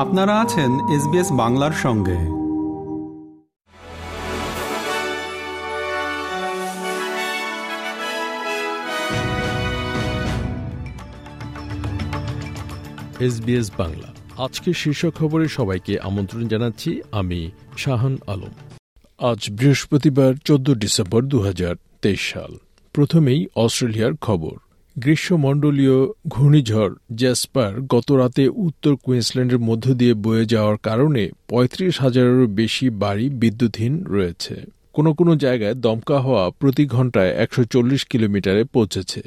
আপনারা আছেন এসবিএস বাংলার সঙ্গে। এসবিএস বাংলা। আজকের শীর্ষ খবরে সবাইকে আমন্ত্রণ জানাচ্ছি আমি শাহান আলম। আজ বৃহস্পতিবার চোদ্দ ডিসেম্বর দু হাজার তেইশ সাল। প্রথমেই অস্ট্রেলিয়ার খবর। গ্রীষ্মমণ্ডলীয় ঘূর্ণিঝড় জ্যাসপার গতরাতে উত্তর কুইন্সল্যান্ডের মধ্য দিয়ে বয়ে যাওয়ার কারণে পঁয়ত্রিশ হাজারেরও বেশি বাড়ি বিদ্যুৎহীন রয়েছে। কোনো কোনো জায়গায় দমকা হওয়া প্রতি ঘন্টায় একশো চল্লিশ কিলোমিটারে পৌঁছেছে।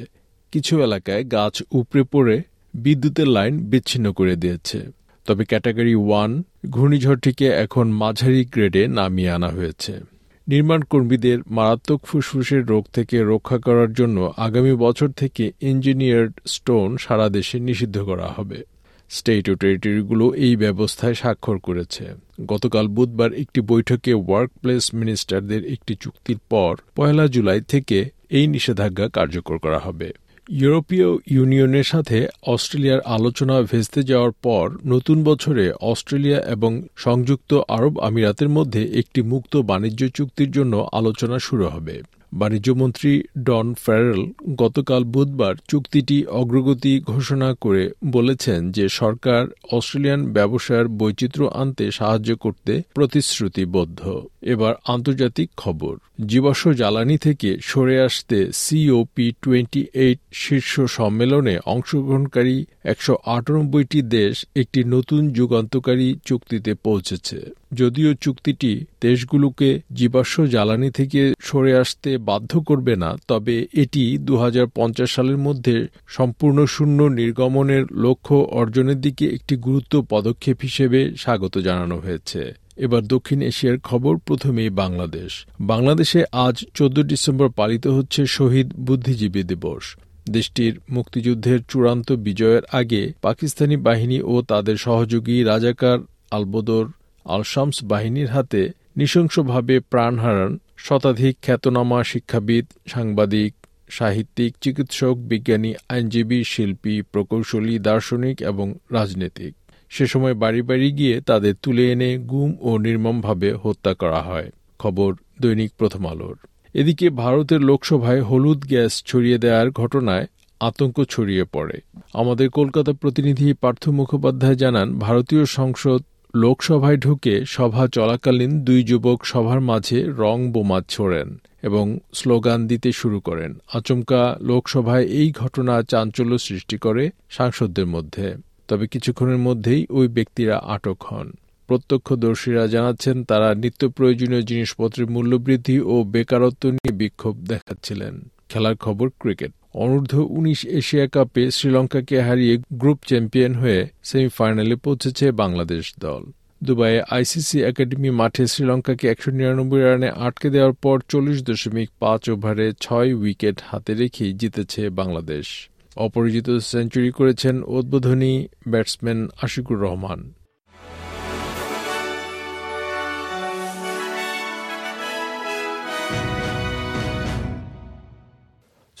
কিছু এলাকায় গাছ উপড়ে পড়ে বিদ্যুতের লাইন বিচ্ছিন্ন করে দিয়েছে। তবে ক্যাটাগরি ওয়ান ঘূর্ণিঝড়টিকে এখন মাঝারি গ্রেডে নামিয়ে আনা হয়েছে। নির্মাণ কর্মীদের মারাত্মক ফুসফুসের রোগ থেকে রক্ষা করার জন্য আগামী বছর থেকে ইঞ্জিনিয়ার্ড স্টোন সারা দেশে নিষিদ্ধ করা হবে। স্টেট ও টেরিটরিগুলো এই ব্যবস্থায় স্বাক্ষর করেছে। গতকাল বুধবার একটি বৈঠকে ওয়ার্ক প্লেস মিনিস্টারদের একটি চুক্তির পর পয়লা জুলাই থেকে এই নিষেধাজ্ঞা কার্যকর করা হবে। ইউরোপীয় ইউনিয়নের সাথে অস্ট্রেলিয়ার আলোচনা ভেস্তে যাওয়ার পর নতুন বছরে অস্ট্রেলিয়া এবং সংযুক্ত আরব আমিরাতের মধ্যে একটি মুক্ত বাণিজ্য চুক্তির জন্য আলোচনা শুরু হবে। বাণিজ্যমন্ত্রী ডন ফ্যারেল গতকাল বুধবার চুক্তিটি অগ্রগতি ঘোষণা করে বলেছেন যে সরকার অস্ট্রেলিয়ান ব্যবসার বৈচিত্র্য আনতে সাহায্য করতে প্রতিশ্রুতিবদ্ধ। এবার আন্তর্জাতিক খবর। জীবাশ্ম জ্বালানি থেকে সরে আসতে সিওপি টোয়েন্টি এইট শীর্ষ সম্মেলনে অংশগ্রহণকারী একশো আটানব্বইটি দেশ একটি নতুন যুগান্তকারী চুক্তিতে পৌঁছেছে। যদিও চুক্তিটি দেশগুলোকে জীবাশ্ম জ্বালানি থেকে সরে আসতে বাধ্য করবে না, তবে এটি দু হাজার পঞ্চাশ সালের মধ্যে সম্পূর্ণ শূন্য নির্গমনের লক্ষ্য অর্জনের দিকে একটি গুরুত্ব পদক্ষেপ হিসেবে স্বাগত জানানো হয়েছে। এবার দক্ষিণ এশিয়ার খবর, প্রথমেই বাংলাদেশ। বাংলাদেশে আজ চোদ্দ ডিসেম্বর পালিত হচ্ছে শহীদ বুদ্ধিজীবী দিবস। দেশটির মুক্তিযুদ্ধের চূড়ান্ত বিজয়ের আগে পাকিস্তানি বাহিনী ও তাদের সহযোগী রাজাকার আলবদর আলশামস বাহিনীর হাতে নৃশংসভাবে প্রাণ হারান শতাধিক খ্যাতনামা শিক্ষাবিদ, সাংবাদিক, সাহিত্যিক, চিকিৎসক, বিজ্ঞানী, আইনজীবী, শিল্পী, প্রকৌশলী, দার্শনিক এবং রাজনীতিক। সে সময় বাড়ি বাড়ি গিয়ে তাদের তুলে এনে গুম ও নির্মমভাবে হত্যা করা হয়। খবর দৈনিক প্রথম আলোর। এদিকে ভারতের লোকসভায় হলুদ গ্যাস ছড়িয়ে দেওয়ার ঘটনায় আতঙ্ক ছড়িয়ে পড়ে। আমাদের কলকাতা প্রতিনিধি পার্থ মুখোপাধ্যায় জানান, ভারতীয় সংসদ লোকসভায় ঢুকে সভা চলাকালীন দুই যুবক সভার মাঝে রং বোমা ছোড়েন এবং স্লোগান দিতে শুরু করেন। আচমকা লোকসভায় এই ঘটনা চাঞ্চল্য সৃষ্টি করে সাংসদদের মধ্যে। তবে কিছুক্ষণের মধ্যেই ওই ব্যক্তিরা আটক হন। প্রত্যক্ষদর্শীরা জানাচ্ছেন, তারা নিত্য প্রয়োজনীয় জিনিসপত্রের মূল্যবৃদ্ধি ও বেকারত্ব নিয়ে বিক্ষোভ দেখাচ্ছিলেন। খেলার খবর ক্রিকেট। অনূর্ধ্ব উনিশ এশিয়া কাপে শ্রীলঙ্কাকে হারিয়ে গ্রুপ চ্যাম্পিয়ন হয়ে সেমিফাইনালে পৌঁছেছে বাংলাদেশ দল। দুবাইয়ে আইসিসি একাডেমি মাঠে শ্রীলঙ্কাকে একশো নিরানব্বই রানে আটকে দেওয়ার পর চল্লিশ দশমিক পাঁচ ওভারে ছয় উইকেট হাতে রেখেই জিতেছে বাংলাদেশ। অপরাজিত সেঞ্চুরি করেছেন উদ্বোধনী ব্যাটসম্যান আশিকুর রহমান।